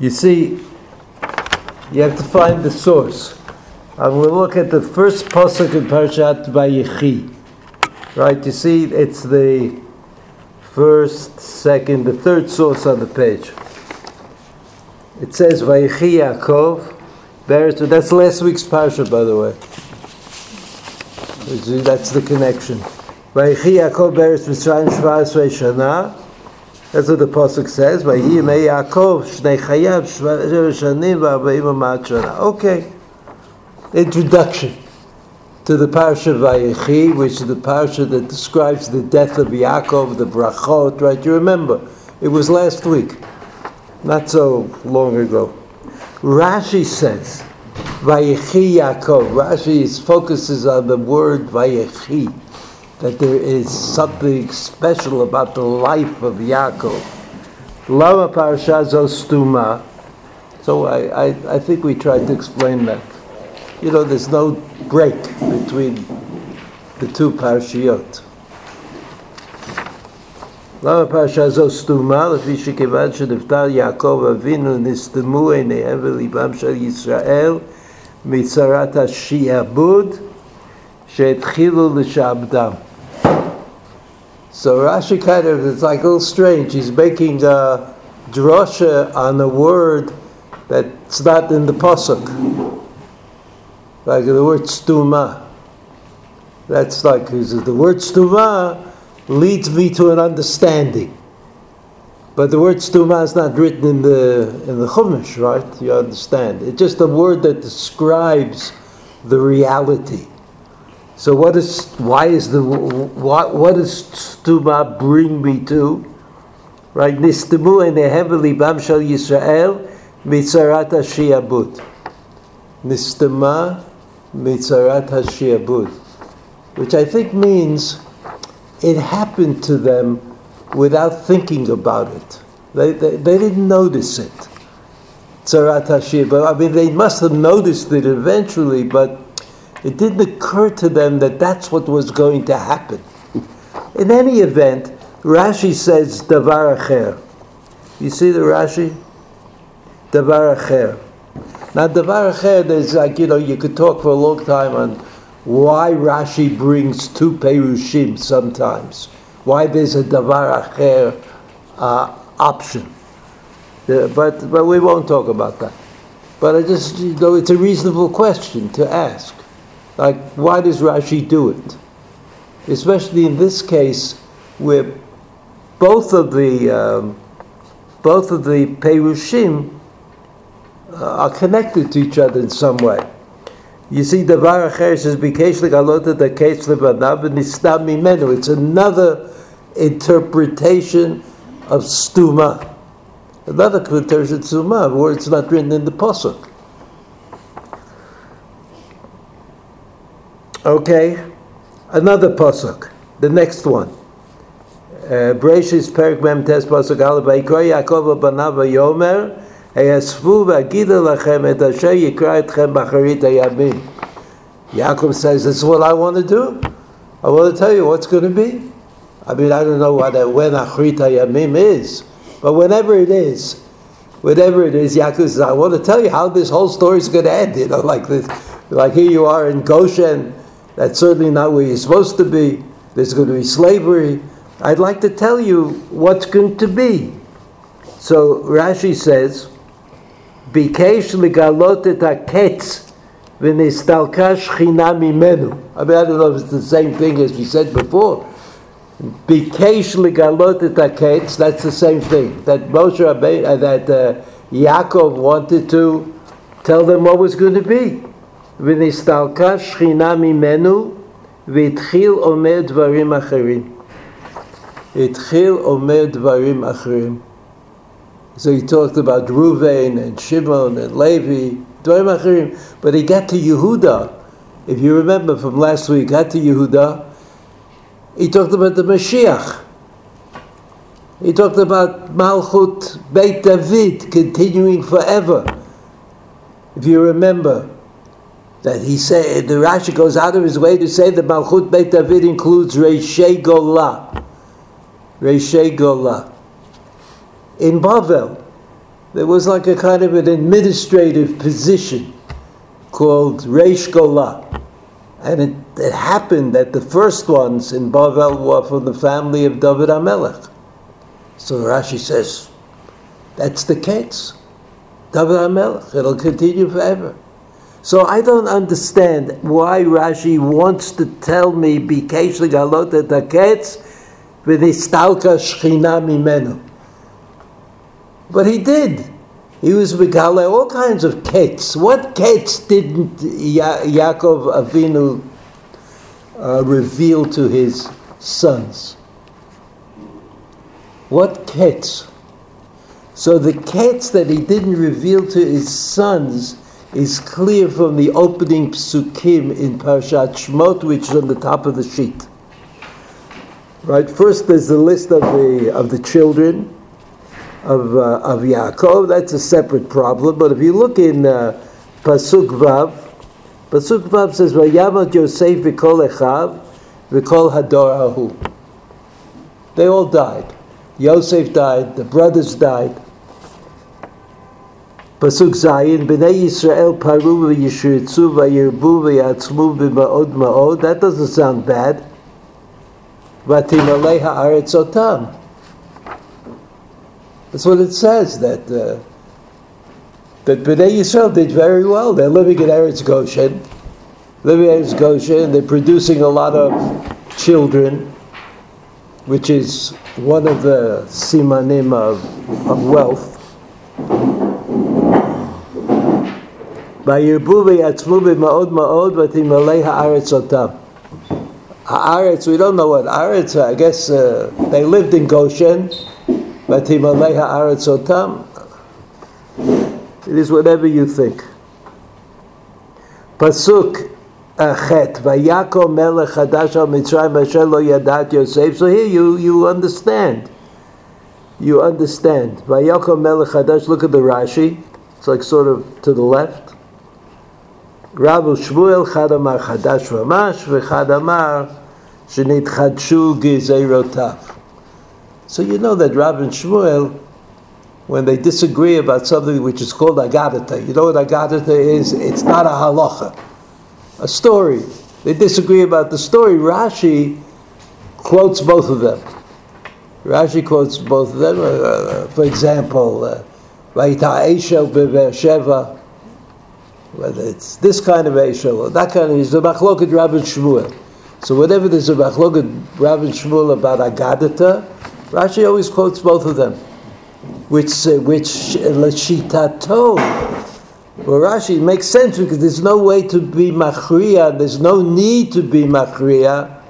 You see, you have to find the source. And we'll look at the first pasuk in Parashat Vayechi. Right, you see, it's the first, second, the third source on the page. It says Vayechi Yaakov, bears, that's last week's parsha, by the way. That's the connection. Vayechi Yaakov bears Mitzrayim Shvaz Shana. That's what the pasuk says. Okay. Introduction to the parsha Vayechi, which is the parsha that describes the death of Yaakov, the brachot. Right? You remember? It was last week not so long ago. Rashi says, Vayechi Yaakov. Rashi focuses on the word Vayechi, that there is something special about the life of Yaakov. Lama Parasha Stuma. So I, I, I think we tried to explain that. You know, there's no break between the two parashiyot. למה פרשה זו סתומה? לפי שכיוון שנפטר יעקב אבינו נסתמו עיניהם וליבם של ישראל מצרת השיעבוד שהתחילו לשעבדם. So Rashi kind of, it's like a little strange. He's making a drosha on a word that's not in the pasuk. Like the word stuma. That's like, the word stuma leads me to an understanding. But the word stuma is not written in the in the Chumash, right? You understand? It's just a word that describes the reality. So what is why is the what what does stuma bring me to? Right? Nistamu in the heavenly bam shel Yisrael mitzarat hashiabud. Nistama mitzarat hashiabud, which I think means it happened to them without thinking about it. They, they, they didn't notice it. Tzarat Hashir. But I mean, they must have noticed it eventually, but it didn't occur to them that that's what was going to happen. In any event, Rashi says Davar Acher. You see the Rashi? Davar Acher. Now, Davar Acher, there's like, you know, you could talk for a long time on why Rashi brings two Perushim sometimes, why there's a Davar Acher uh, option. But, but we won't talk about that. But I just, you know, it's a reasonable question to ask. Like, why does Rashi do it? Especially in this case, where both of the um, both of the Perushim uh, are connected to each other in some way. You see, Davar Acher says, Bikesh legalota kesh lebanav nistam mimenu. It's another interpretation of stuma. Another interpretation of stuma, where it's not written in the Pasuk. Okay, another Pasuk, the next one. Bereshis Perik Mem Tes Pasuk Aleph Vayikra Yaakov Banav Yomer Yaakov says, this is what I want to do. I want to tell you what's going to be. I mean, I don't know what when Achrit Yamim is, but whenever it is, whatever it is, Yaakov says, I want to tell you how this whole story is going to end. You know, like this, like here you are in Goshen. That's certainly not where you're supposed to be. There's going to be slavery. I'd like to tell you what's going to be. So Rashi says, Bikesh legalot et haketz v'nistalka shchina. I mean, I don't know if it's the same thing as we said before. Bikesh legalot et haketz, that's the same thing. That Moshe Rabbeinu, uh, that uh, Yaakov wanted to tell them what was going to be. ונסתלקה שכינה ממנו והתחיל אומר דברים אחרים. התחיל אומר דברים אחרים. So he talked about Ruvain and Shimon and Levi, but he got to Yehuda. If you remember from last week, got to Yehuda, he talked about the Mashiach. He talked about Malchut Beit David continuing forever. If you remember, that he said, the Rashi goes out of his way to say that Malchut Beit David includes Reishei Golah. Reishei Golah in Bavel. there was like a kind of an administrative position called Reish Gola. And it, it happened that the first ones in Bavel were from the family of David Amelech. So Rashi says, that's the case. David Amelech, it'll continue forever. So I don't understand why Rashi wants to tell me bikesh legalot et haketz v'nistalka shchina mimenu. But he did. He was megale all kinds of ketz. What ketz didn't ya- Yaakov Avinu uh, reveal to his sons? What ketz? So the ketz that he didn't reveal to his sons is clear from the opening psukim in Parshat Shmot, which is on the top of the sheet. Right. First, there's the list of the of the children of uh, of Yaakov. That's a separate problem. But if you look in uh, Pasuk Vav, Pasuk Vav says, "Vayamat Yosef v'kol echav v'kol hador ahu." They all died. Yosef died. The brothers died. Pasuk Zayin, Bnei Yisrael paru v'yishritzu v'yirbu v'yatzmu b'ma'od ma'od. That doesn't sound bad. V'timalei ha'aretz otam. That's what it says, that uh, that Bnei Yisrael did very well. They're living in Eretz Goshen. Living in Eretz Goshen, they're producing a lot of children, which is one of the simanim of, of wealth. וירבו ויעצמו במאוד מאוד ותמלא הארץ אותם. Haaretz, we don't know what Aretz, I guess uh, they lived in Goshen, ותמלא הארץ אותם. It is whatever you think. פסוק ח' ויקום מלך חדש על מצרים אשר לא ידעת יוסף. So here you, you understand. You understand. ויקום מלך חדש, look at the Rashi. It's like sort of to the left. רב ושמואל חד אמר חדש ממש וחד אמר שנתחדשו גזירותיו. So you know that Rab and Shmuel, when they disagree about something which is called Agadata, you know what Agadata is? It's not a halacha, a story. They disagree about the story. Rashi quotes both of them. Rashi quotes both of them. Uh, for example, Vayita Eshel Sheva, whether it's this kind of Eshel or that kind of, a machloket Rab and Shmuel. So whenever there's a machloket Rab and Shmuel about Agadata, Rashi always quotes both of them, which uh, which lashitato. Well, Rashi makes sense because there's no way to be machriya. There's no need to be machriya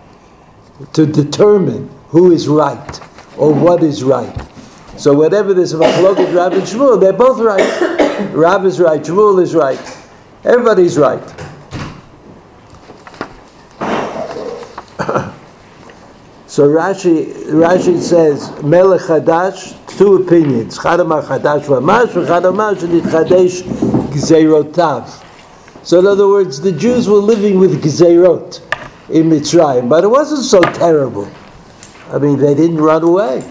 to determine who is right or what is right. So whatever there's a machloket Rab and Shmuel, they're both right. Rab is right, Shmuel is right. Everybody's right. so Rashi, Rashi says, Melech Hadash, two opinions. Chadamar Chadash Vamash, Chadamar Shenitchadesh Gzeirotav. So in other words, the Jews were living with Gzeirot in Mitzrayim, but it wasn't so terrible. I mean, they didn't run away.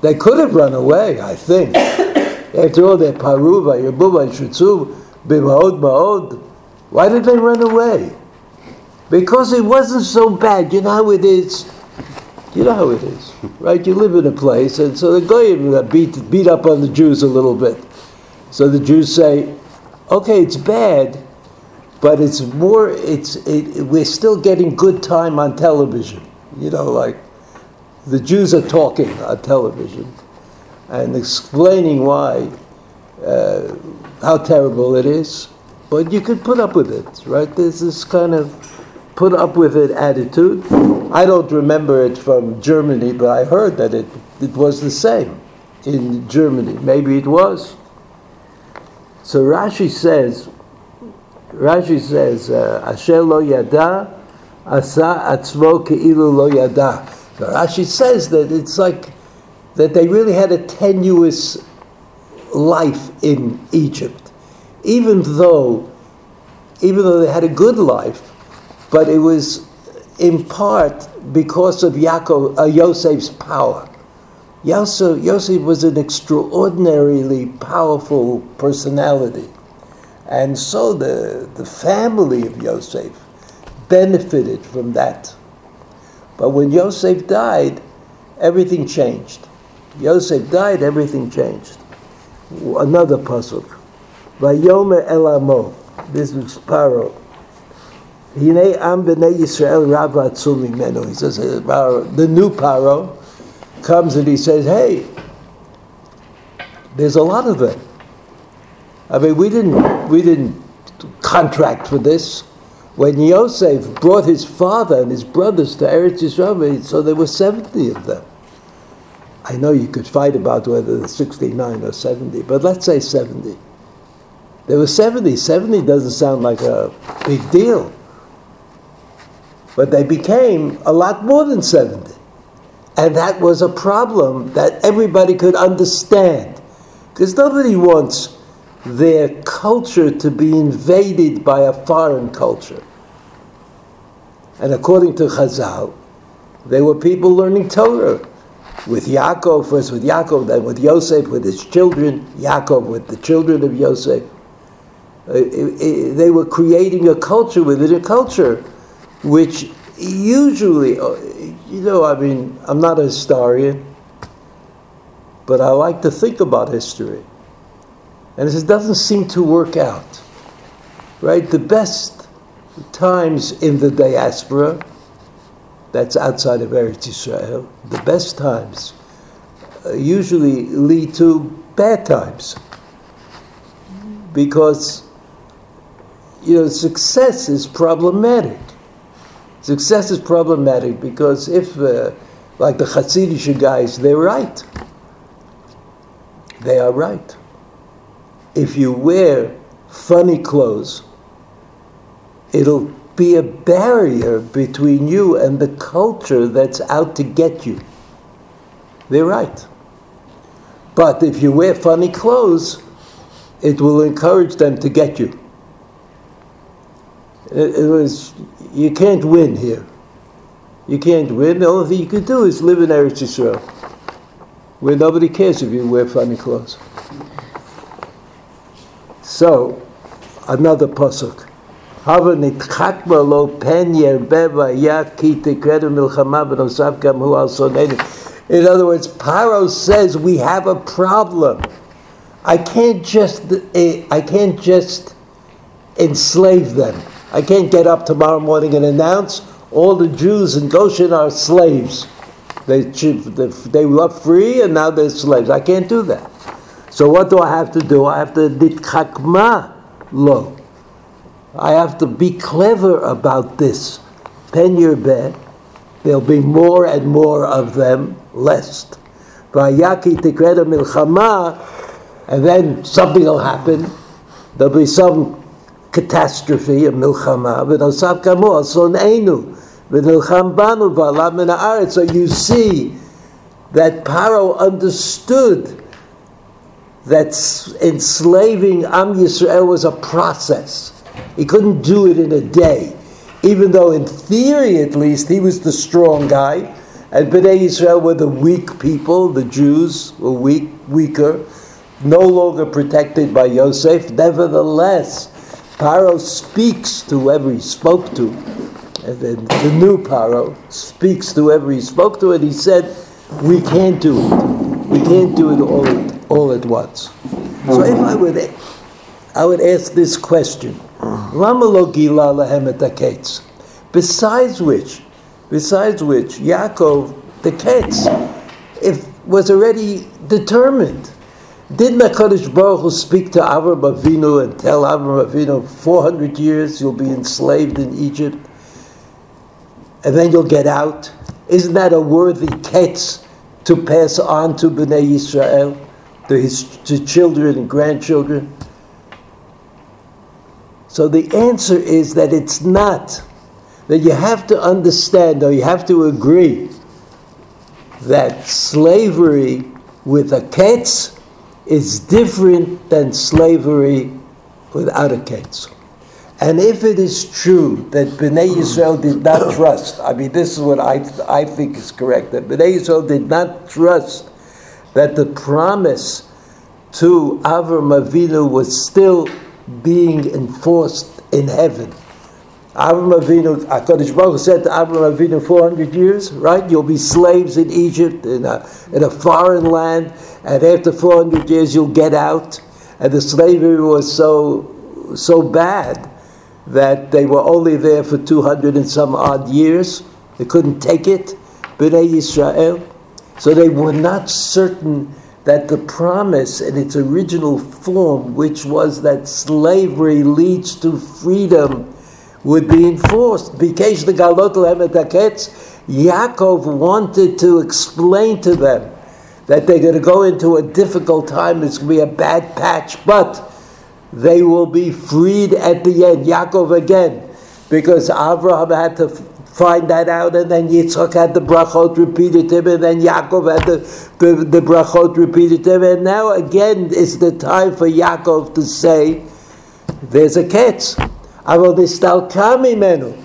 They could have run away, I think. After all, they're Paruva, Yebuba, Shutzu, Ma'od. Why did they run away? Because it wasn't so bad. You know how it is? You know how it is, right? You live in a place, and so the Goyim beat, beat up on the Jews a little bit. So the Jews say, okay, it's bad, but it's more, it's, it, we're still getting good time on television. You know, like the Jews are talking on television and explaining why, uh, how terrible it is. But you could put up with it, right? There's this kind of put up with it attitude. I don't remember it from Germany, but I heard that it, it was the same in Germany. Maybe it was. So Rashi says, Rashi says, uh, Asher lo yada, asa atzmo ke'ilu lo yada. So Rashi says that it's like that they really had a tenuous life in Egypt, even though, even though they had a good life, but it was in part because of Yaakov, uh, Yosef's power. Yosef, Yosef was an extraordinarily powerful personality. And so the, the family of Yosef benefited from that. But when Yosef died, everything changed. Yosef died, everything changed. Another pasuk. Vayomer Elamo. This was Paro. Hine am b'nei Yisrael rav atzum mimenu. He says, uh, the new Paro comes and he says, hey, there's a lot of them. I mean, we didn't, we didn't contract for this. When Yosef brought his father and his brothers to Eretz Yisrael, so there were 70 of them. I know you could fight about whether it's 69 or 70, but let's say 70. There were 70. 70 doesn't sound like a big deal. But they became a lot more than 70. And that was a problem that everybody could understand. Because nobody wants their culture to be invaded by a foreign culture. And according to Chazal, they were people learning Torah with Yaakov, first with Yaakov, then with Yosef, with his children, Yaakov with the children of Yosef. Uh, it, it, they were creating a culture within a culture which usually, uh, you know, I mean, I'm not a historian, but I like to think about history. And it doesn't seem to work out. Right? The best times in the diaspora, that's outside of Eretz Israel, the best times uh, usually lead to bad times. Because, you know, success is problematic. Success is problematic because if, uh, like the Hasidic guys, they're right. They are right. If you wear funny clothes, it'll be a barrier between you and the culture that's out to get you. They're right. But if you wear funny clothes, it will encourage them to get you. It, it was you can't win here. You can't win. The only thing you can do is live in Eretz Yisrael, where nobody cares if you wear funny clothes. So, another pasuk. In other words, Paro says we have a problem. I can't just eh, I can't just enslave them. I can't get up tomorrow morning and announce all the Jews in Goshen are slaves. They, they were free and now they're slaves. I can't do that. So what do I have to do? I have to ditkakma lo. I have to be clever about this. Pen your bed. There'll be more and more of them, lest. Vayaki tikreda milchama, and then something will happen. There'll be some catastrophe, a milchama, v'nosav kamo, son'enu, v'nilcham banu v'alav min. So you see that Paro understood that enslaving Am Yisrael was a process. He couldn't do it in a day, even though in theory at least he was the strong guy, and Bnei Yisrael were the weak people, the Jews were weak, weaker, no longer protected by Yosef. Nevertheless, Paro speaks to whoever he spoke to. And then the new Paro speaks to whoever he spoke to, and he said, We can't do it. We can't do it all all at once. So if I would, I would ask this question. Besides which, besides which, Yaakov, the Ketz, if was already determined did HaKadosh Baruch Hu speak to Avram Avinu and tell Avram Avinu, 400 years you'll be enslaved in Egypt, and then you'll get out? Isn't that a worthy ketz to pass on to Bnei Israel, to his to children and grandchildren? So the answer is that it's not. That you have to understand, or you have to agree, that slavery with a ketz is different than slavery without a ketz. And if it is true that Bnei Yisrael did not trust, I mean, this is what I, I think is correct, that Bnei Yisrael did not trust that the promise to Avram Avinu was still being enforced in heaven. Avram Avinu, uh, HaKadosh Baruch said to Avram Avinu 400 years, right? You'll be slaves in Egypt, in a, in a foreign land, and after 400 years you'll get out. And the slavery was so, so bad that they were only there for 200 and some odd years. They couldn't take it, Bnei Israel. So they were not certain that the promise in its original form, which was that slavery leads to freedom, would be enforced. Because the Galot Yaakov wanted to explain to them that they're going to go into a difficult time, it's going to be a bad patch, but they will be freed at the end. Yaakov again, because Abraham had to find that out, and then Yitzchak had the brachot repeated to him, and then Yaakov had the, the, the brachot repeated to him, and now again is the time for Yaakov to say, there's a ketz. I will stalkami menu.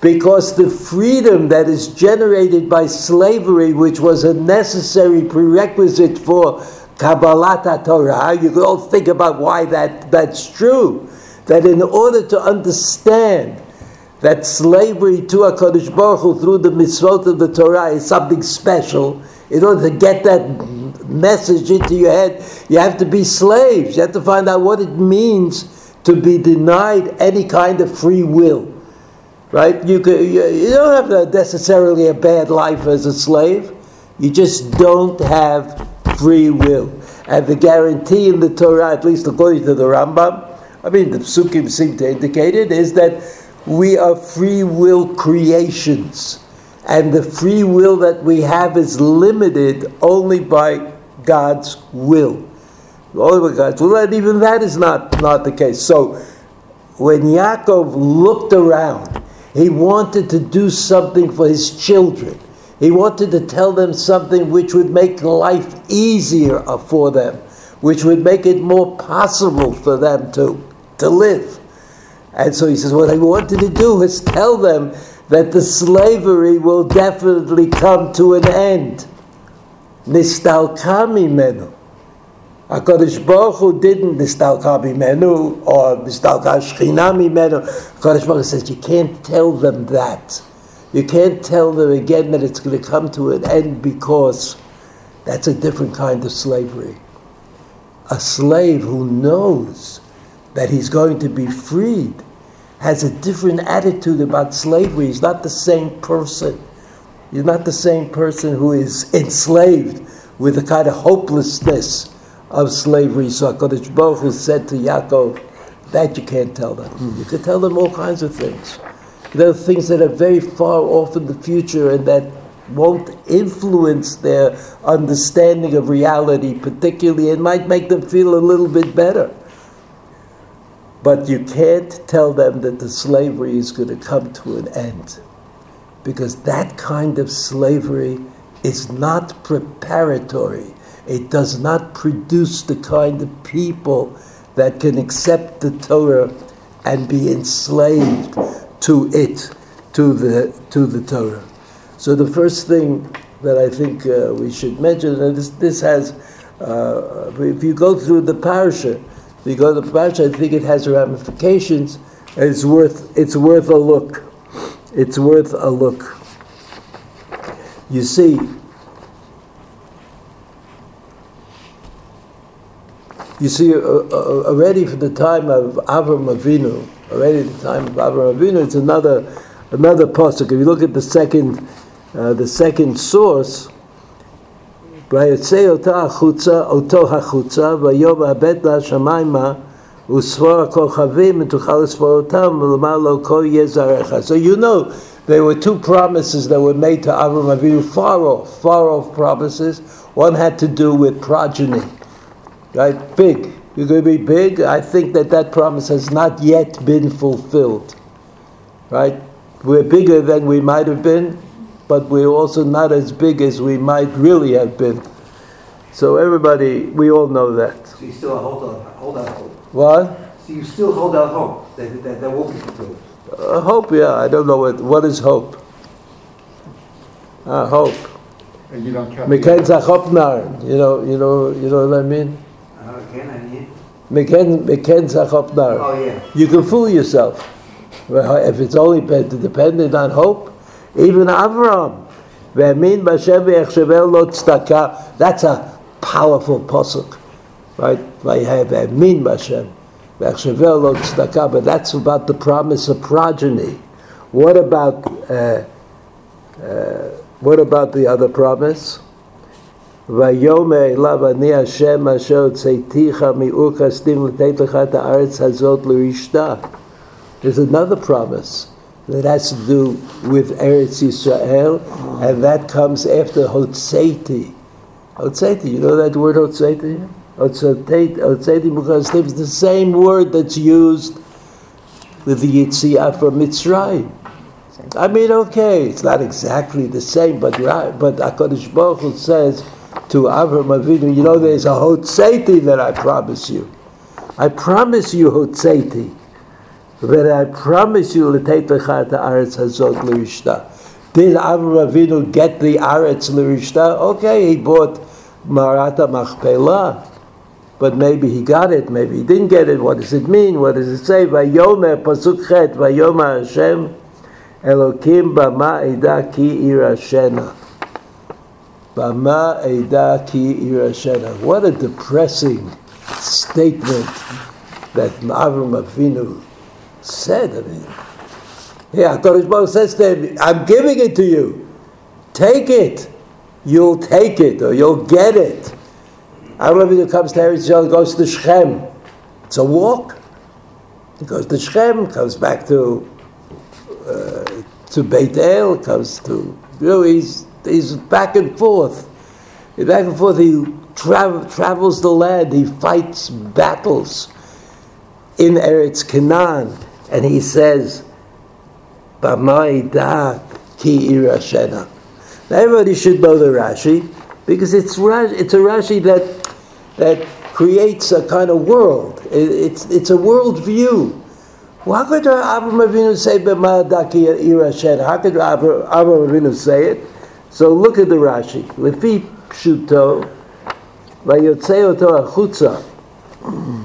Because the freedom that is generated by slavery, which was a necessary prerequisite for Kabbalat Torah, you can all think about why that, that's true. That in order to understand that slavery to HaKadosh Baruch Hu through the mitzvot of the Torah is something special. In order to get that message into your head, you have to be slaves. You have to find out what it means to be denied any kind of free will. Right? You, could, you, you don't have necessarily a bad life as a slave. You just don't have free will. And the guarantee in the Torah, at least according to the Rambam, I mean, the Psukim seem to indicate it, is that we are free will creations. And the free will that we have is limited only by God's will. Only by God's will, and even that is not, not the case. So when Yaakov looked around, he wanted to do something for his children. He wanted to tell them something which would make life easier for them, which would make it more possible for them to, to live. And so he says, what I wanted to do is tell them that the slavery will definitely come to an end. Nistalka mimenu. HaKadosh Baruch Hu didn't nistalka mimenu or nistalka mimenu. HaKadosh Baruch Hu says, you can't tell them that. You can't tell them again that it's going to come to an end because that's a different kind of slavery. A slave who knows that he's going to be freed has a different attitude about slavery. He's not the same person. He's not the same person who is enslaved with the kind of hopelessness of slavery. So HaKadosh Baruch Hu said to Yaakov, that you can't tell them. Mm. You can tell them all kinds of things. There are things that are very far off in the future and that won't influence their understanding of reality, particularly. It might make them feel a little bit better. But you can't tell them that the slavery is going to come to an end. Because that kind of slavery is not preparatory. It does not produce the kind of people that can accept the Torah and be enslaved to it, to the, to the Torah. So the first thing that I think uh, we should mention, and this, this has, uh, if you go through the parasha, the parsha, I think it has ramifications. It's worth it's worth a look. It's worth a look. You see, you see, uh, uh, already from the time of Avram Avinu, already the time of Avram Avinu, it's another another pasuk. If you look at the second uh, the second source, ויצא אותה החוצה, אותו החוצה, ויום הבט לה שמיימה, וספור הכוכבים, ותוכל לספור אותם, ולומר לו, כה יהיה זרעך. So you know, there were two promises that were made to Avram Avinu, far off, far off promises. One had to do with progeny, right? Big. You're going to be big. I think that that promise has not yet been fulfilled, right? We're bigger than we might have been but we're also not as big as we might really have been. So everybody, we all know that. So you still hold out, hold out hope. What? So you still hold out hope that that, that won't be fulfilled. Uh, hope, yeah. I don't know what what is hope. Uh, hope. And you don't count. Meken zachopnar. You know, you know, you know what I mean? Uh, can I need? Meken meken zachopnar. Oh, yeah. You can fool yourself. Well, If it's only pe- dependent on hope, even Avram, Ve'amin b'Hashem ve'echshevel lo tzedakah. That's a powerful posuk, right? Ve'amin b'Hashem ve'echshevel lo tzedakah. But that's about the promise of progeny. What about uh, uh, what about the other promise? ויאמר אליו אני השם אשר הוצאתיך מאור כסדים לתת לך את הארץ הזאת לרשתה. There's another promise that has to do with Eretz Yisrael, and that comes after Hotzeiti. Hotzeiti, you know that word Hotzeiti? Hotzeiti, Hotzeiti because it's the same word that's used with the Yitziah from Mitzrayim. I mean, okay, it's not exactly the same, but right, but Hakadosh Baruch Hu says to Avram Avinu, you know, there's a Hotzeiti that I promise you. I promise you Hotzeiti. But I promise you, l'teit lecha et haaretz hazot l'rishta. Did Avram Avinu get the Aretz l'rishta? Okay, he bought Me'arat HaMachpelah. But maybe he got it, maybe he didn't get it. What does it mean? What does it say? Vayomer, Pasuk Chet, Vayomer Hashem, Elokim bama eda ki irashena. Bama eda ki irashena. What a depressing statement that Avram Avinu said. I mean, yeah, HaKadosh Baruch says to him, I'm giving it to you. Take it. You'll take it or you'll get it. Avram Avinu comes to Eretz Yisrael, goes to Shechem. It's a walk. He goes to Shechem, comes back to uh, to Beit El, comes to you know he's he's back and forth. Back and forth. He tra- travels the land. He fights battles in Eretz Canaan, and he says, "B'ma'ida ki irashena." Everybody should know the Rashi because it's it's a Rashi that that creates a kind of world. It, it's it's a world view. Well, how could Abraham Avinu say "B'ma'ida ki irashena"? How could Abraham Avinu say it? So look at the Rashi. Lefi pshuto, vayotzei oto achutza. I do a little bit. Hotzio me'ohalo lechutz lirot kochavim.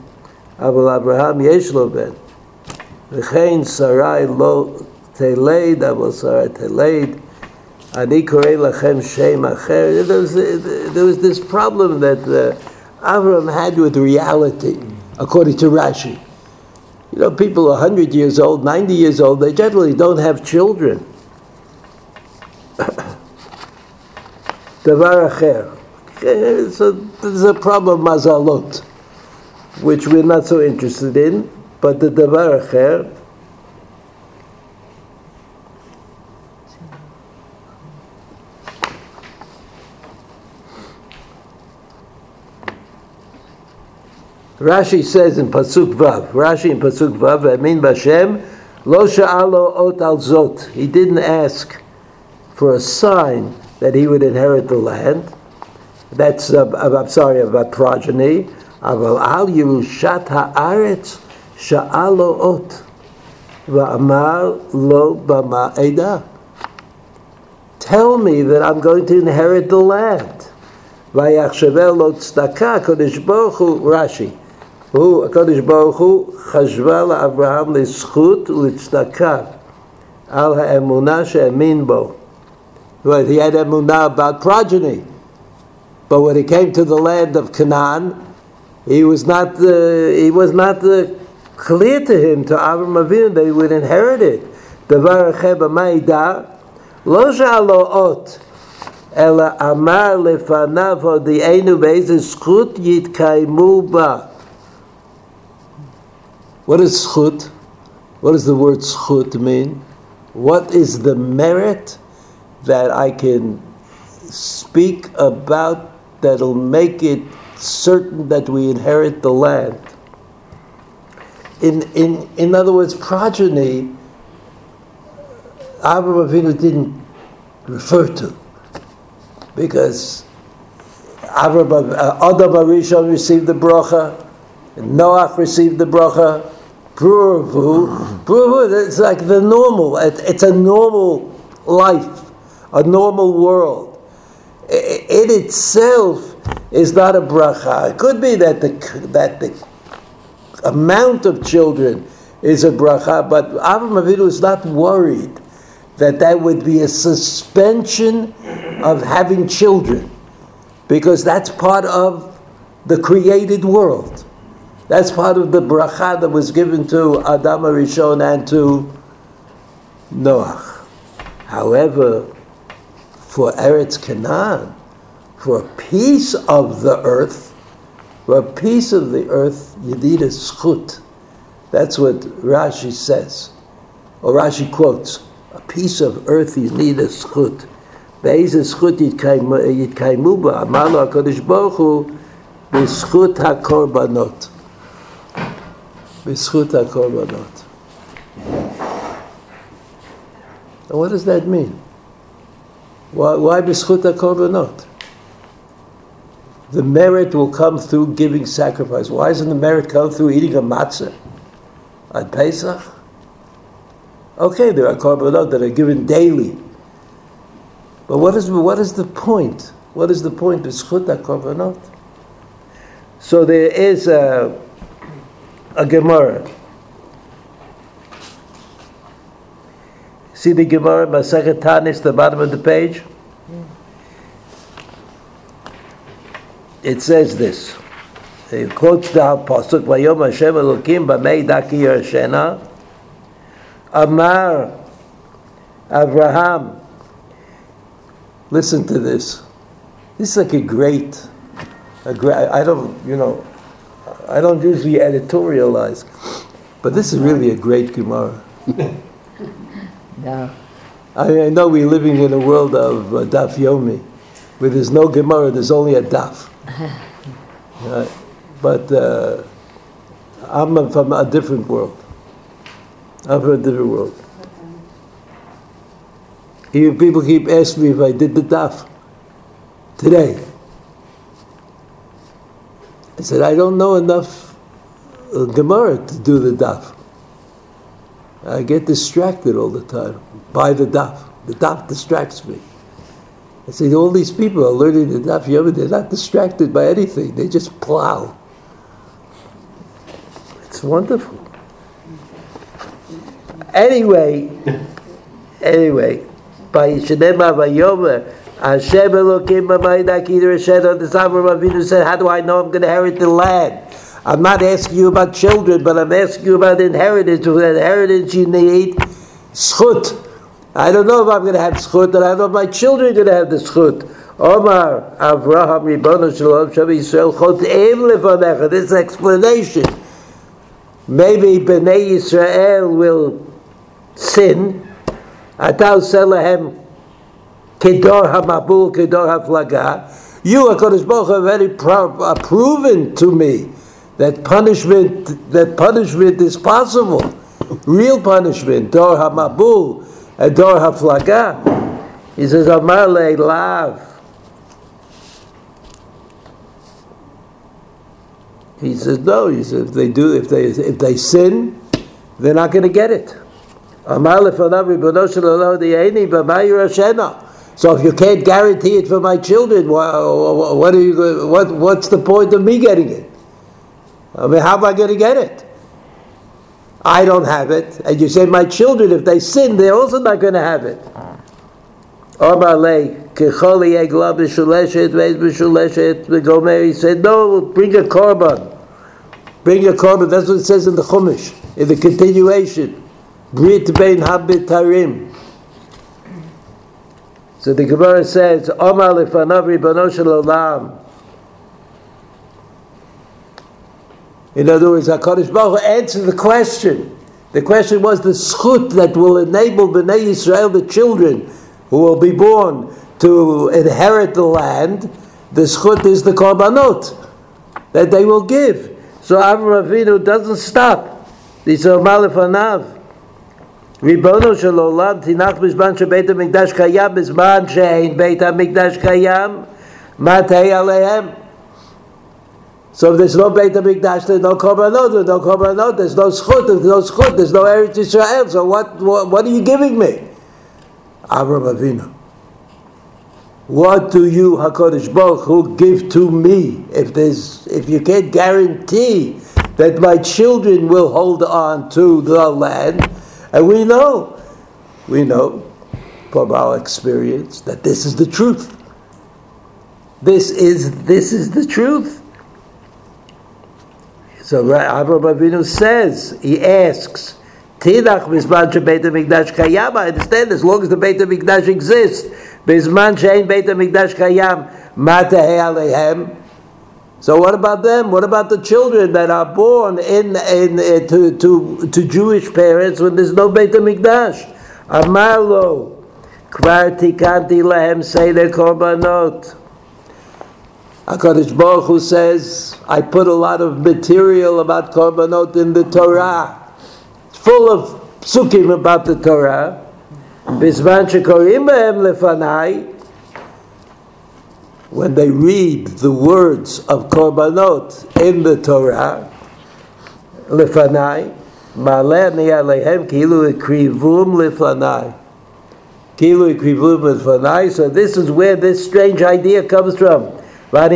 אבל אברהם יש לו בן. וכן שרי לא תלד, אבל שרי תלד. אני קורא לכם שם אחר. There was, there was this problem that uh, Avram had with reality, according to Rashi. You know, people 100 years old, 90 years old, they generally don't have children. דבר אחר. So there's a problem, mazalot which we're not so interested in, but the davar acher, Rashi says in Pasuk Vav, Rashi in Pasuk Vav, Amin Bashem, Lo sha'alo ot al zot. He didn't ask for a sign that he would inherit the land. That's, uh, I'm sorry, about progeny. אבל על ירושת הארץ שאל לו אות, ואמר לו במה עדה. Tell me that I'm going to inherit the land. ויחשבל לו צדקה, הקדוש ברוך הוא, רש"י, הוא, הקדוש ברוך הוא, חשבה לאברהם לזכות ולצדקה על האמונה שהאמין בו. Right, he had emunah about progeny. But when he came to the land of Canaan, he was not uh, he was not uh, clear to him to Avram Avinu that he would inherit it. דבר אחר במעידה לא שאלו אות אלא אמר לפניו הודיענו באיזה זכות יתקיימו בה. What is zchut? What does the word zchut mean? What is the merit that I can speak about that'll make it certain that we inherit the land. In, in, in other words, progeny, Abraham Avinu didn't refer to because Abraham, uh, Adam Arishon received the bracha, Noach received the bracha, Pruvu, Pruvu, it's like the normal, it, it's a normal life, a normal world. It, it itself is not a bracha. It could be that the, that the amount of children is a bracha, but Avraham Avinu is not worried that that would be a suspension of having children, because that's part of the created world. That's part of the bracha that was given to Adam Arishon and to Noach. However, for Eretz Canaan, for a piece of the earth, for a piece of the earth, you need a schut. That's what Rashi says, or Rashi quotes. A piece of earth, you need a schut. באיזה זכות יתקיימו בה? אמר לו הקדוש ברוך הוא, בזכות הקורבנות. בזכות הקורבנות. what does that mean? Why, why בזכות הקורבנות? The merit will come through giving sacrifice. Why doesn't the merit come through eating a matzah at Pesach? Okay, there are korbanot that are given daily. But what is, what is the point? What is the point of Zchut korbanot? So there is a, a Gemara. See the Gemara, Masachet Tanis, the bottom of the page? It says this. It quotes the Pasuk, Vayom Hashem Elokim B'mei Daki Yershena, Amar Avraham. Listen to this. This is like a great, a great. I don't, you know, I don't usually editorialize, but this is really a great Gemara. Yeah. I, I know we're living in a world of uh, Daf Yomi, where there's no Gemara, there's only a Daf. Right? But uh, I'm from a different world. I'm from a different world. Even people keep asking me if I did the Daf today. I said, I don't know enough uh, Gemara to do the Daf. I get distracted all the time by the daf. The daf distracts me. I see, all these people are learning the daf yomi, they're not distracted by anything. They just plow. It's wonderful. Anyway, anyway, by Shenema Vayomer, Hashem Elokim B'mayda Kider Hashem, the Avram Avinu said, how do I know I'm going to inherit the land? I'm not asking you about children, but I'm asking you about inheritance. For inheritance, you need schut. I don't know if I'm going to have schut, and I don't know if my children are going to have the schut. Omar Avraham Ribono Shalom Shem Yisrael Chotem Lefanecha. This explanation. Maybe Bnei Yisrael will sin. Atau Selahem Kedor HaMabul Kedor HaFlaga. You, HaKadosh Baruch have already pro- uh, proven to me that punishment that punishment is possible. Real punishment, dor hamabul, and dor haflaga. He says, Amar lav. He says, no. He says, if they do, if they if they sin, they're not going to get it. So if you can't guarantee it for my children, what are you? What what's the point of me getting it? I mean, how am I going to get it? I don't have it. And you say, my children, if they sin, they're also not going to have it. He said, no, bring a korban. Bring a korban. That's what it says in the Chumash, in the continuation. Brit bein habetarim. So the Gemara says, Omar lefanav ribano shel olam. In other words, HaKadosh Baruch Hu answered the question. The question was the schut that will enable Bnei Yisrael, the children, who will be born to inherit the land, the schut is the korbanot that they will give. So Avraham Avinu doesn't stop. This is Malifanav. ריבונו של עולם תנח בזמן שבית המקדש קיים, בזמן שאין בית המקדש קיים, מה תהיה עליהם? So if there's no Beit HaMikdash, there's no Korbanot, there's no Korbanot, there's no Schut, there's no Schut, there's no Eretz Yisrael, so what, what, what are you giving me? Avram Avinu. What do you, HaKadosh Baruch Hu, give to me if there's, if you can't guarantee that my children will hold on to the land, and we know, we know from our experience that this is the truth. This is, this is the truth. So Avraham Avinu says, he asks, Tidach bizman shebeit hamikdash kayam. I understand as long as the Beit hamikdash exists. Bizman shein Beit hamikdash kayam. Matahei aleihem. So what about them? What about the children that are born in, in uh, to, to, to Jewish parents when there's no Beit Hamikdash? Amalo, kvar tikanti lehem seder korbanot. HaKadosh Baruch Hu says, I put a lot of material about korbanot in the Torah. Full of psukim about the Torah. Bizman shekorim behem lefanai, when they read the words of korbanot in the Torah, lefanai, maleni alehem kilu ekrivum lefanai. Kilu ekrivum lefanai. So this is where this strange idea comes from. And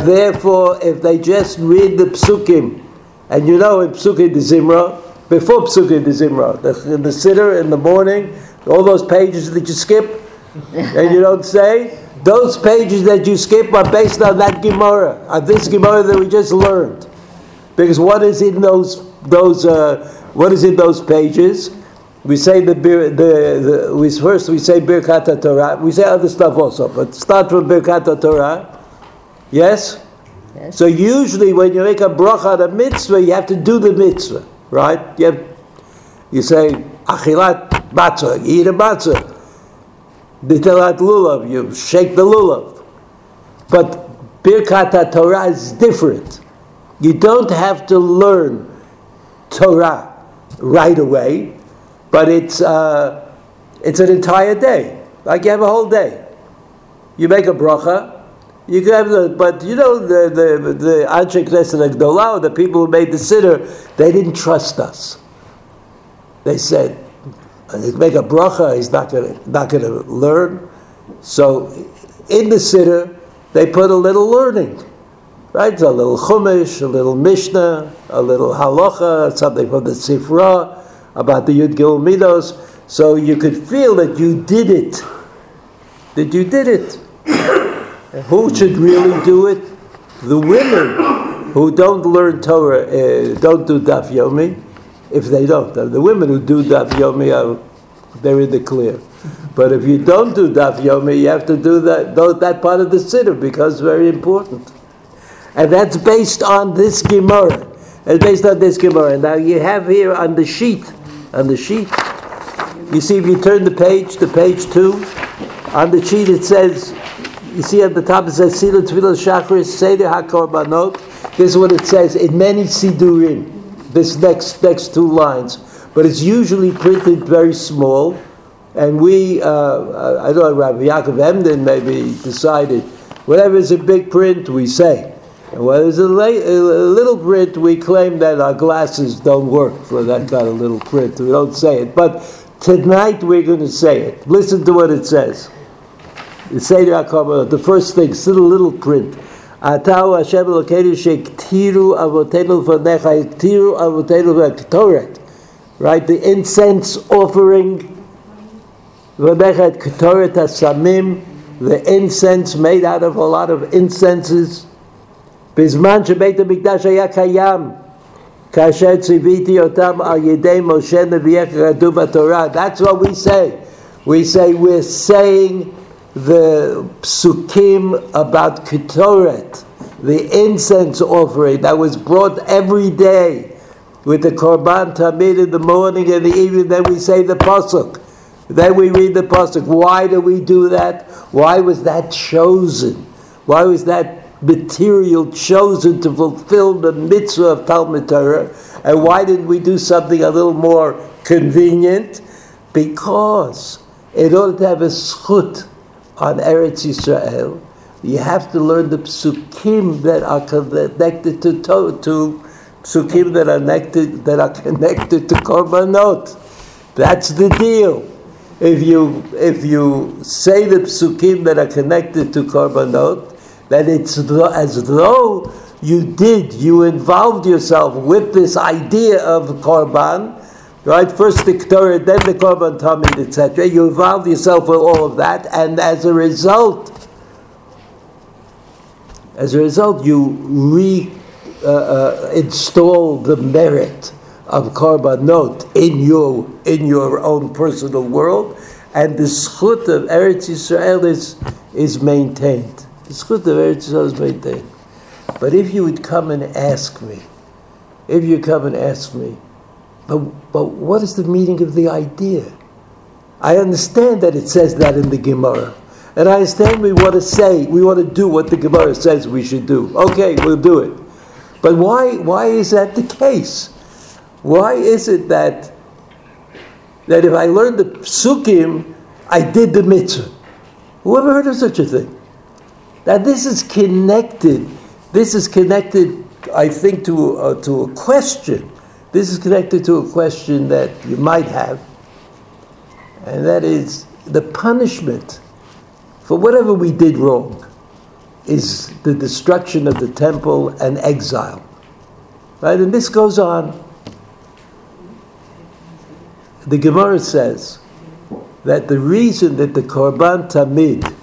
therefore, if they just read the psukim, and you know in psukim de zimra, before psukim de zimra, the, the siddur in the morning, all those pages that you skip, and you don't say, those pages that you skip are based on that Gemara, on this Gemara that we just learned. Because what is in those those uh, what is in those pages? We say the, the, the we first we say Birkat Torah. We say other stuff also, but start from Birkat Torah. Yes? Yes. So usually when you make a bracha on a mitzvah, you have to do the mitzvah, right? You have, you say achilat matzah, you eat a matzah. Nitelat lulav, you shake the lulav. But Birkat Torah is different. You don't have to learn Torah right away, but it's uh, it's an entire day. Like you have a whole day. You make a bracha. You can have the, but you know the the the Anshe Knesset Agdolah, the people who made the siddur, they didn't trust us. They said, make a bracha, he's not gonna not gonna learn. So in the siddur, they put a little learning, right? A little chumash, a little mishnah, a little halacha, something from the sifra about the yud gimmel midos, so you could feel that you did it. That you did it. Who should really do it? The women who don't learn Torah, uh, don't do daf yomi. If they don't, the women who do daf yomi are they're in the clear. But if you don't do daf yomi, you have to do that that part of the siddur because it's very important. And that's based on this Gemara. It's based on this Gemara. Now you have here on the sheet, on the sheet, you see if you turn the page to page two, on the sheet it says, you see at the top it says Sila Tfilah Shachris Seder HaKorbanot. This is what it says in many Sidurim, this next, next two lines. But it's usually printed very small. And we, uh, I don't know, Rabbi Yaakov Emden maybe decided, whatever is a big print, we say. When there's a, a little print, we claim that our glasses don't work for that kind of little print. We don't say it. But tonight we're going to say it. Listen to what it says. The the first thing, still a little print. Atau Hashem Elokeinu shektiru avotenu v'necha, ektiru avotenu v'ktoret. Right, the incense offering, v'necha hasamim, the incense made out of a lot of incenses. בזמן שבית המקדש היה קיים, כאשר ציוויתי אותם על ידי משה נביאך כתוב בתורה. That's what we say. We say we're saying the psukim about Ketoret, the incense offering that was brought every day with the korban tamid in the morning and the evening. Then we say the pasuk, Then we read the pasuk. Why do we do that? Why was that chosen? Why was that material chosen to fulfill the mitzvah of Talmud Torah? And why didn't we do something a little more convenient? Because in order to have a schut on Eretz Yisrael, you have to learn the psukim that are connected to, to, to psukim that are connected that are connected to korbanot. That's the deal. If you if you say the psukim that are connected to korbanot, then it's as though you did you involved yourself with this idea of korban. Right, first the Torah, then the korban tamid, etc. You involved yourself with all of that, and as a result, as a result, you re uh, uh, the merit of korbanot in your in your own personal world, and the schut of Eretz Yisrael is is maintained. The schut of Eretz Yisrael is maintained. But if you would come and ask me, if you come and ask me, but but what is the meaning of the idea? I understand that it says that in the Gemara. And I understand we want to say, we want to do what the Gemara says we should do. Okay, we'll do it. But why, why is that the case? Why is it that, that if I learned the psukim, I did the mitzvah? Who ever heard of such a thing? That this is connected, this is connected, I think, to, uh, to a question. This is connected to a question that you might have, and that is the punishment for whatever we did wrong is the destruction of the temple and exile. Right? And this goes on. The Gemara says that the reason that the Korban Tamid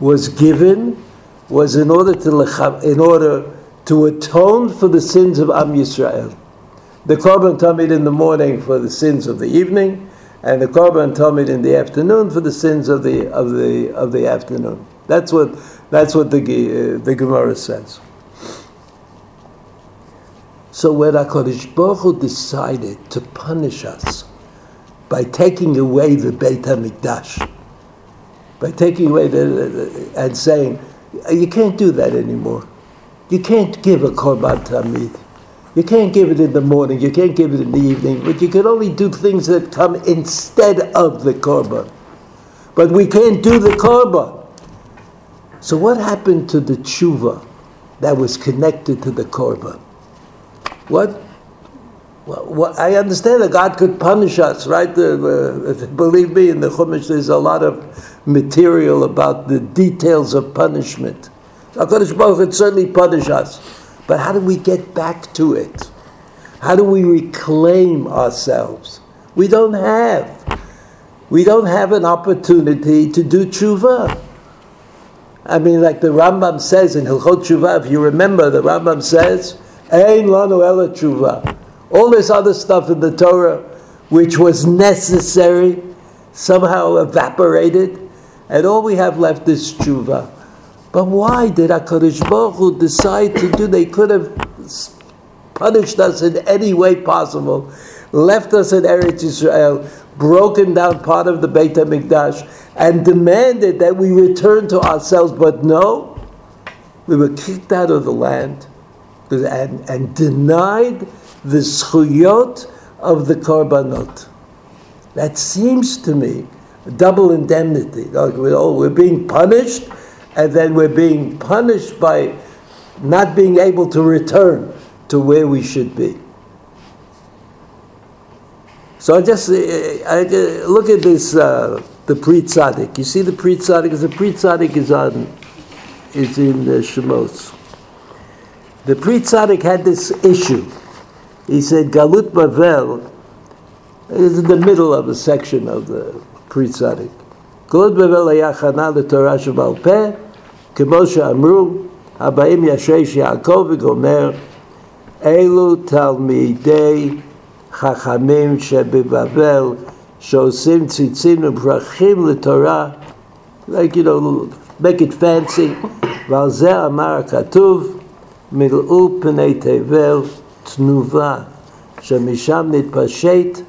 was given was in order to in order to atone for the sins of Am Yisrael. The Korban Tamid in the morning for the sins of the evening, and the korban tamid in the afternoon for the sins of the of the of the afternoon. That's what that's what the uh, the Gemara says. So when Hakadosh Baruch Hu decided to punish us by taking away the Beit Hamikdash, by taking away the and saying you can't do that anymore. You can't give a korban tamid. You can't give it in the morning, you can't give it in the evening, but you can only do things that come instead of the korban. But we can't do the korban. So what happened to the tshuva that was connected to the korban? What? Well, I understand that God could punish us, right? Uh, believe me, in the Chumash there's a lot of material about the details of punishment. HaKadosh Baruch could certainly punish us. But how do we get back to it? How do we reclaim ourselves? We don't have. We don't have an opportunity to do tshuva. I mean, like the Rambam says in Hilchot Tshuva, if you remember, the Rambam says, Ein lanu ela tshuva. All this other stuff in the Torah, which was necessary, somehow evaporated, and all we have left is tshuva. But why did HaKadosh Baruch Hu decide to do? They could have punished us in any way possible, left us in Eretz Israel, broken down part of the Beit HaMikdash, and demanded that we return to ourselves. But no, we were kicked out of the land and, and denied the schuyot of the korbanot. That seems to me double indemnity. Like we're, oh, we're being punished and then we're being punished by not being able to return to where we should be. So I just eh, eh, I, eh, look at this uh, the Pri Tzaddik. You see the Pri Tzaddik the Pri Tzaddik is on is in the Shemos. The Pri Tzaddik had this issue. He said Galut Bavel is in the middle of a section of the Pri Tzaddik. גלות בבל היה הכנה לתורה שבעל פה, כמו שאמרו, הבאים ישש יעקב וגומר, אלו תלמידי חכמים שבבבל שעושים ציצים וברכים לתורה, like you know, make it fancy, ועל זה אמר הכתוב, מילאו פני תבל תנובה, שמשם נתפשט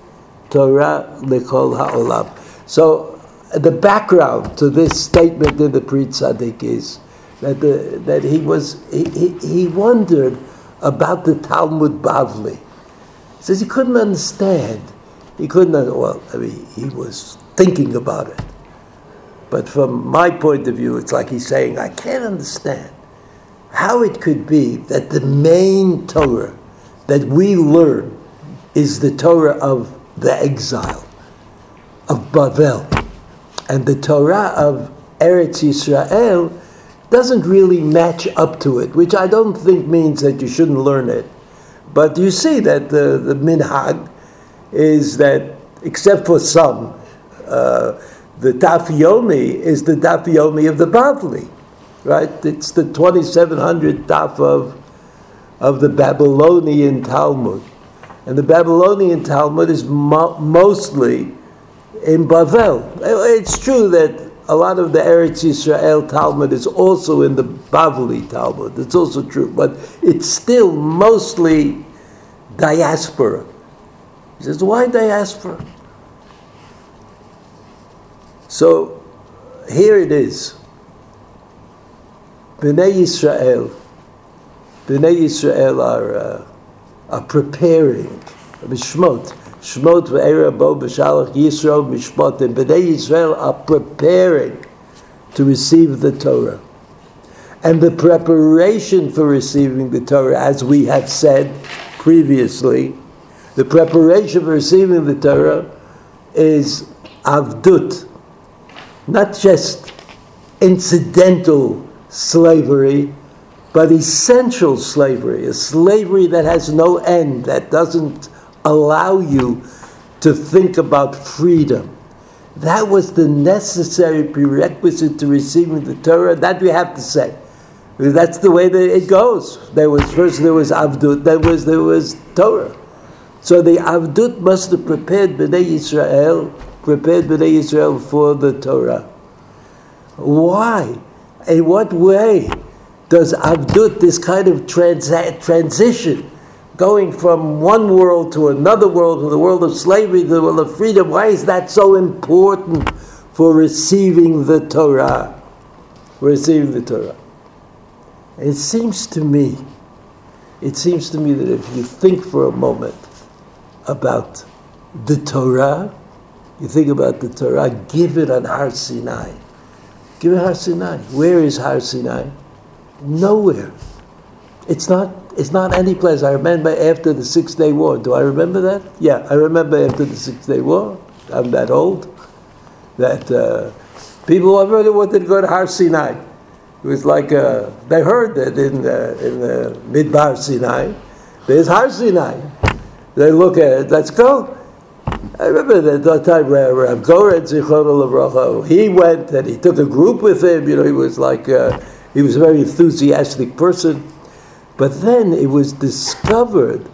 תורה לכל העולם. So the background to this statement in the Pri Tzaddik is that, the, that he, was, he, he, he wondered about the Talmud Bavli. He says he couldn't understand. He couldn't, well, I mean, he was thinking about it. But from my point of view, it's like he's saying, I can't understand how it could be that the main Torah that we learn is the Torah of the exile, of Bavel. And the Torah of Eretz Yisrael doesn't really match up to it, which I don't think means that you shouldn't learn it. But you see that the, the minhag is that, except for some, uh, the Dafyomi is the Dafyomi of the Bavli, right? It's the 2700 Daf of, of the Babylonian Talmud. And the Babylonian Talmud is mo- mostly in Bavel. It's true that a lot of the Eretz Yisrael Talmud is also in the Bavli Talmud. It's also true, but it's still mostly diaspora. He says, why diaspora? So here it is. Bnei Yisrael, Bnei Yisrael are, uh, are preparing, Shmot, Shmot ve'era bo b'shalach Yisrael mishpot, and Bnei Yisrael are preparing to receive the Torah. And the preparation for receiving the Torah, as we have said previously, the preparation for receiving the Torah is avdut, not just incidental slavery, but essential slavery, a slavery that has no end, that doesn't allow you to think about freedom. That was the necessary prerequisite to receiving the Torah. That we have to say. That's the way that it goes. There was first there was Avdut, then was there was Torah. So the Avdut must have prepared Bnei Israel prepared Bnei Israel for the Torah. Why? In what way does Avdut, this kind of transa- transition, going from one world to another world, to the world of slavery, to the world of freedom, why is that so important for receiving the Torah? Receiving the Torah. It seems to me, it seems to me that if you think for a moment about the Torah, you think about the Torah given on Har Sinai. Given Har Sinai. Where is Har Sinai? Nowhere. It's not. It's not any place. I remember after the Six Day War. Do I remember that? Yeah, I remember after the Six Day War. I'm that old. That uh, people really wanted to go to Har Sinai. It was like uh, they heard that in the, in the Midbar Sinai, there's Har Sinai. They look at it. Let's go. I remember that, that time where Rav Goren Zichron he went and he took a group with him. You know, he was like uh, he was a very enthusiastic person. But then it was discovered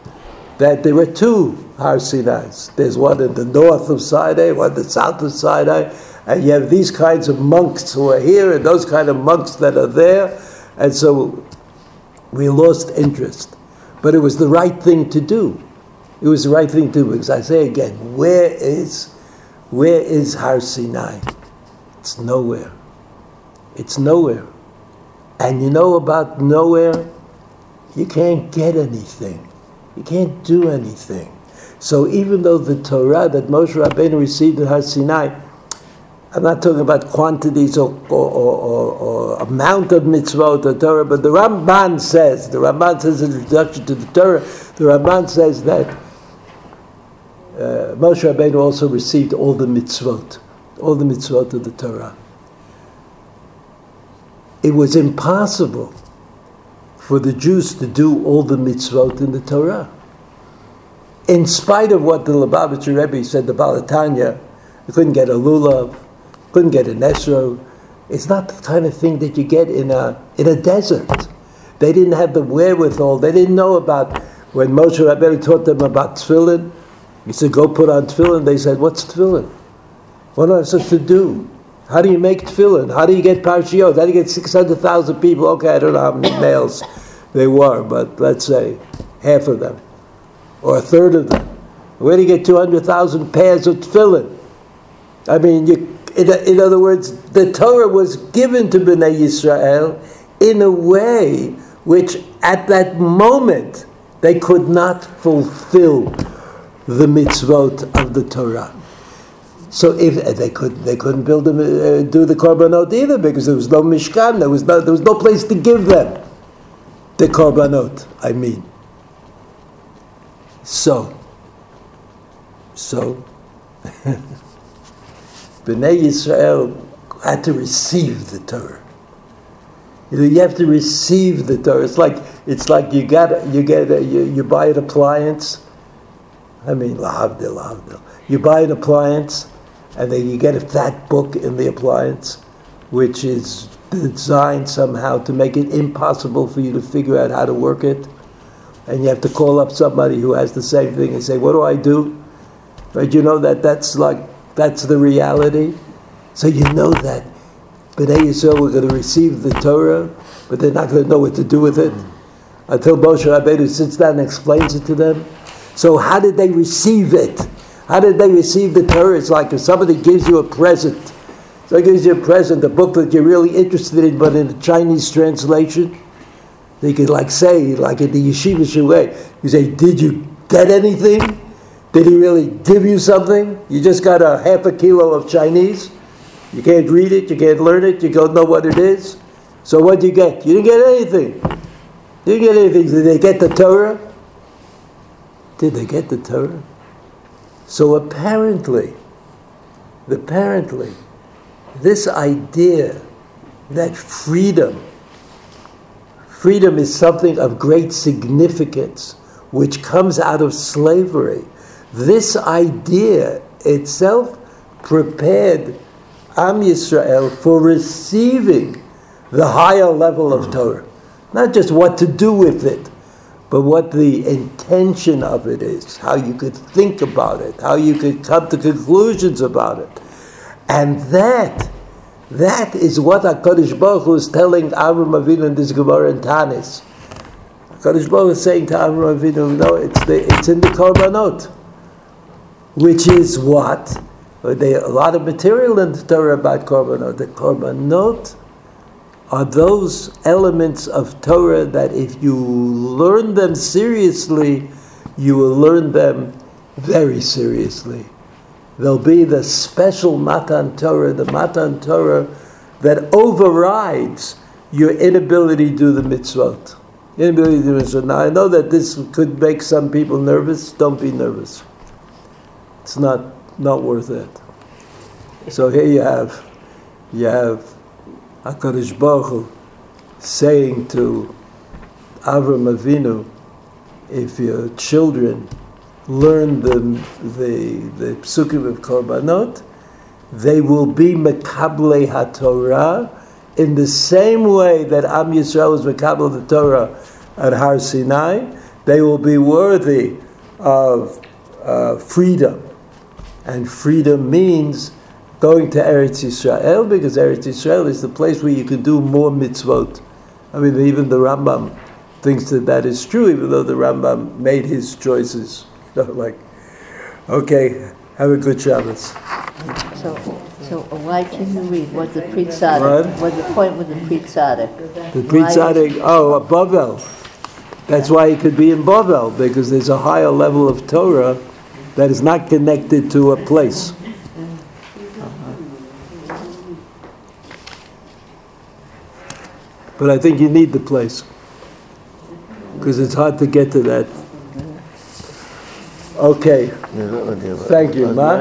that there were two Har Sinais. There's one in the north of Sinai, one in the south of Sinai, and you have these kinds of monks who are here and those kind of monks that are there, and so we lost interest. But it was the right thing to do. It was the right thing to do because I say again, where is where is Har Sinai? It's nowhere. It's nowhere. And you know about nowhere? You can't get anything. You can't do anything. So even though the Torah that Moshe Rabbeinu received in Har Sinai, I'm not talking about quantities or, or, or, or, amount of mitzvot or Torah, but the Ramban says, the Ramban says in the introduction to the Torah, the Ramban says that uh, Moshe Rabbeinu also received all the mitzvot, all the mitzvot of the Torah. It was impossible for the Jews to do all the mitzvot in the Torah. In spite of what the Lubavitcher Rebbe said, the Baal HaTanya, you couldn't get a lulav, couldn't get an esrog. It's not the kind of thing that you get in a, in a desert. They didn't have the wherewithal. They didn't know about when Moshe Rabbeinu taught them about tefillin. He said, go put on tefillin. They said, what's tefillin? What am I supposed to do? How do you make tefillin? How do you get parshiot? How do you get 600,000 people? Okay, I don't know how many males they were, but let's say half of them, or a third of them. Where do you get 200,000 pairs of tefillin? I mean, you, in, in other words, the Torah was given to Bnei Yisrael in a way which, at that moment, they could not fulfill the mitzvot of the Torah. So if they could, they couldn't build them, uh, do the korbanot either because there was no mishkan. There was no, there was no place to give them the korbanot. I mean. So. So. Bnei Yisrael had to receive the Torah. You know, you have to receive the Torah. It's like it's like you got you get a, you, you buy an appliance. I mean, lahavdil, lahavdil. You buy an appliance, and then you get a fat book in the appliance, which is designed somehow to make it impossible for you to figure out how to work it. And you have to call up somebody who has the same thing and say, "What do I do?" Right? You know that that's like that's the reality. So you know that Bnei Yisrael were going to receive the Torah, but they're not going to know what to do with it until Moshe Rabbeinu sits down and explains it to them. So how did they receive it? How did they receive the Torah? It's like if somebody gives you a present. So he gives you a present, a book that you're really interested in, but in a Chinese translation. They could like say, like in the yeshiva shuway, you say, "Did you get anything? Did he really give you something? You just got a half a kilo of Chinese. You can't read it, you can't learn it, you don't know what it is. So what did you get? You didn't get anything. You didn't get anything. Did they get the Torah? Did they get the Torah? So apparently, apparently, this idea that freedom, freedom is something of great significance, which comes out of slavery. This idea itself prepared Am Yisrael for receiving the higher level of Torah. Not just what to do with it, but what the intention of it is, how you could think about it, how you could come to conclusions about it. And that, that is what HaKadosh Baruch Hu is telling Avram Avinu in this Gemara in Tanis. HaKadosh Baruch Hu is saying to Avram Avinu, no, it's, the, it's in the Korbanot, which is what? There a lot of material in the Torah about Korbanot. The Korbanot are those elements of Torah that if you learn them seriously, you will learn them very seriously. They'll be the special Matan Torah, the Matan Torah that overrides your inability to do the mitzvot. Inability to do the mitzvot. Now, I know that this could make some people nervous. Don't be nervous. It's not, not worth it. So here you have, you have HaKadosh Baruch Hu saying to Avram Avinu, if your children learn the, the, the psukim of Korbanot, they will be Mekable HaTorah in the same way that Am Yisrael was Mekable the Torah at Har Sinai, they will be worthy of uh, freedom. And freedom means going to Eretz Israel because Eretz Israel is the place where you can do more mitzvot. I mean, even the Rambam thinks that that is true, even though the Rambam made his choices. So, like, okay, have a good Shabbos. So, so why can you read? What's the Pri Tzaddik? What's the point with the Pri Tzaddik? The Pri Tzaddik, oh, Bavel. That's why he could be in Bavel because there's a higher level of Torah that is not connected to a place. But I think you need the place because it's hard to get to that. Okay. Thank you, Ma.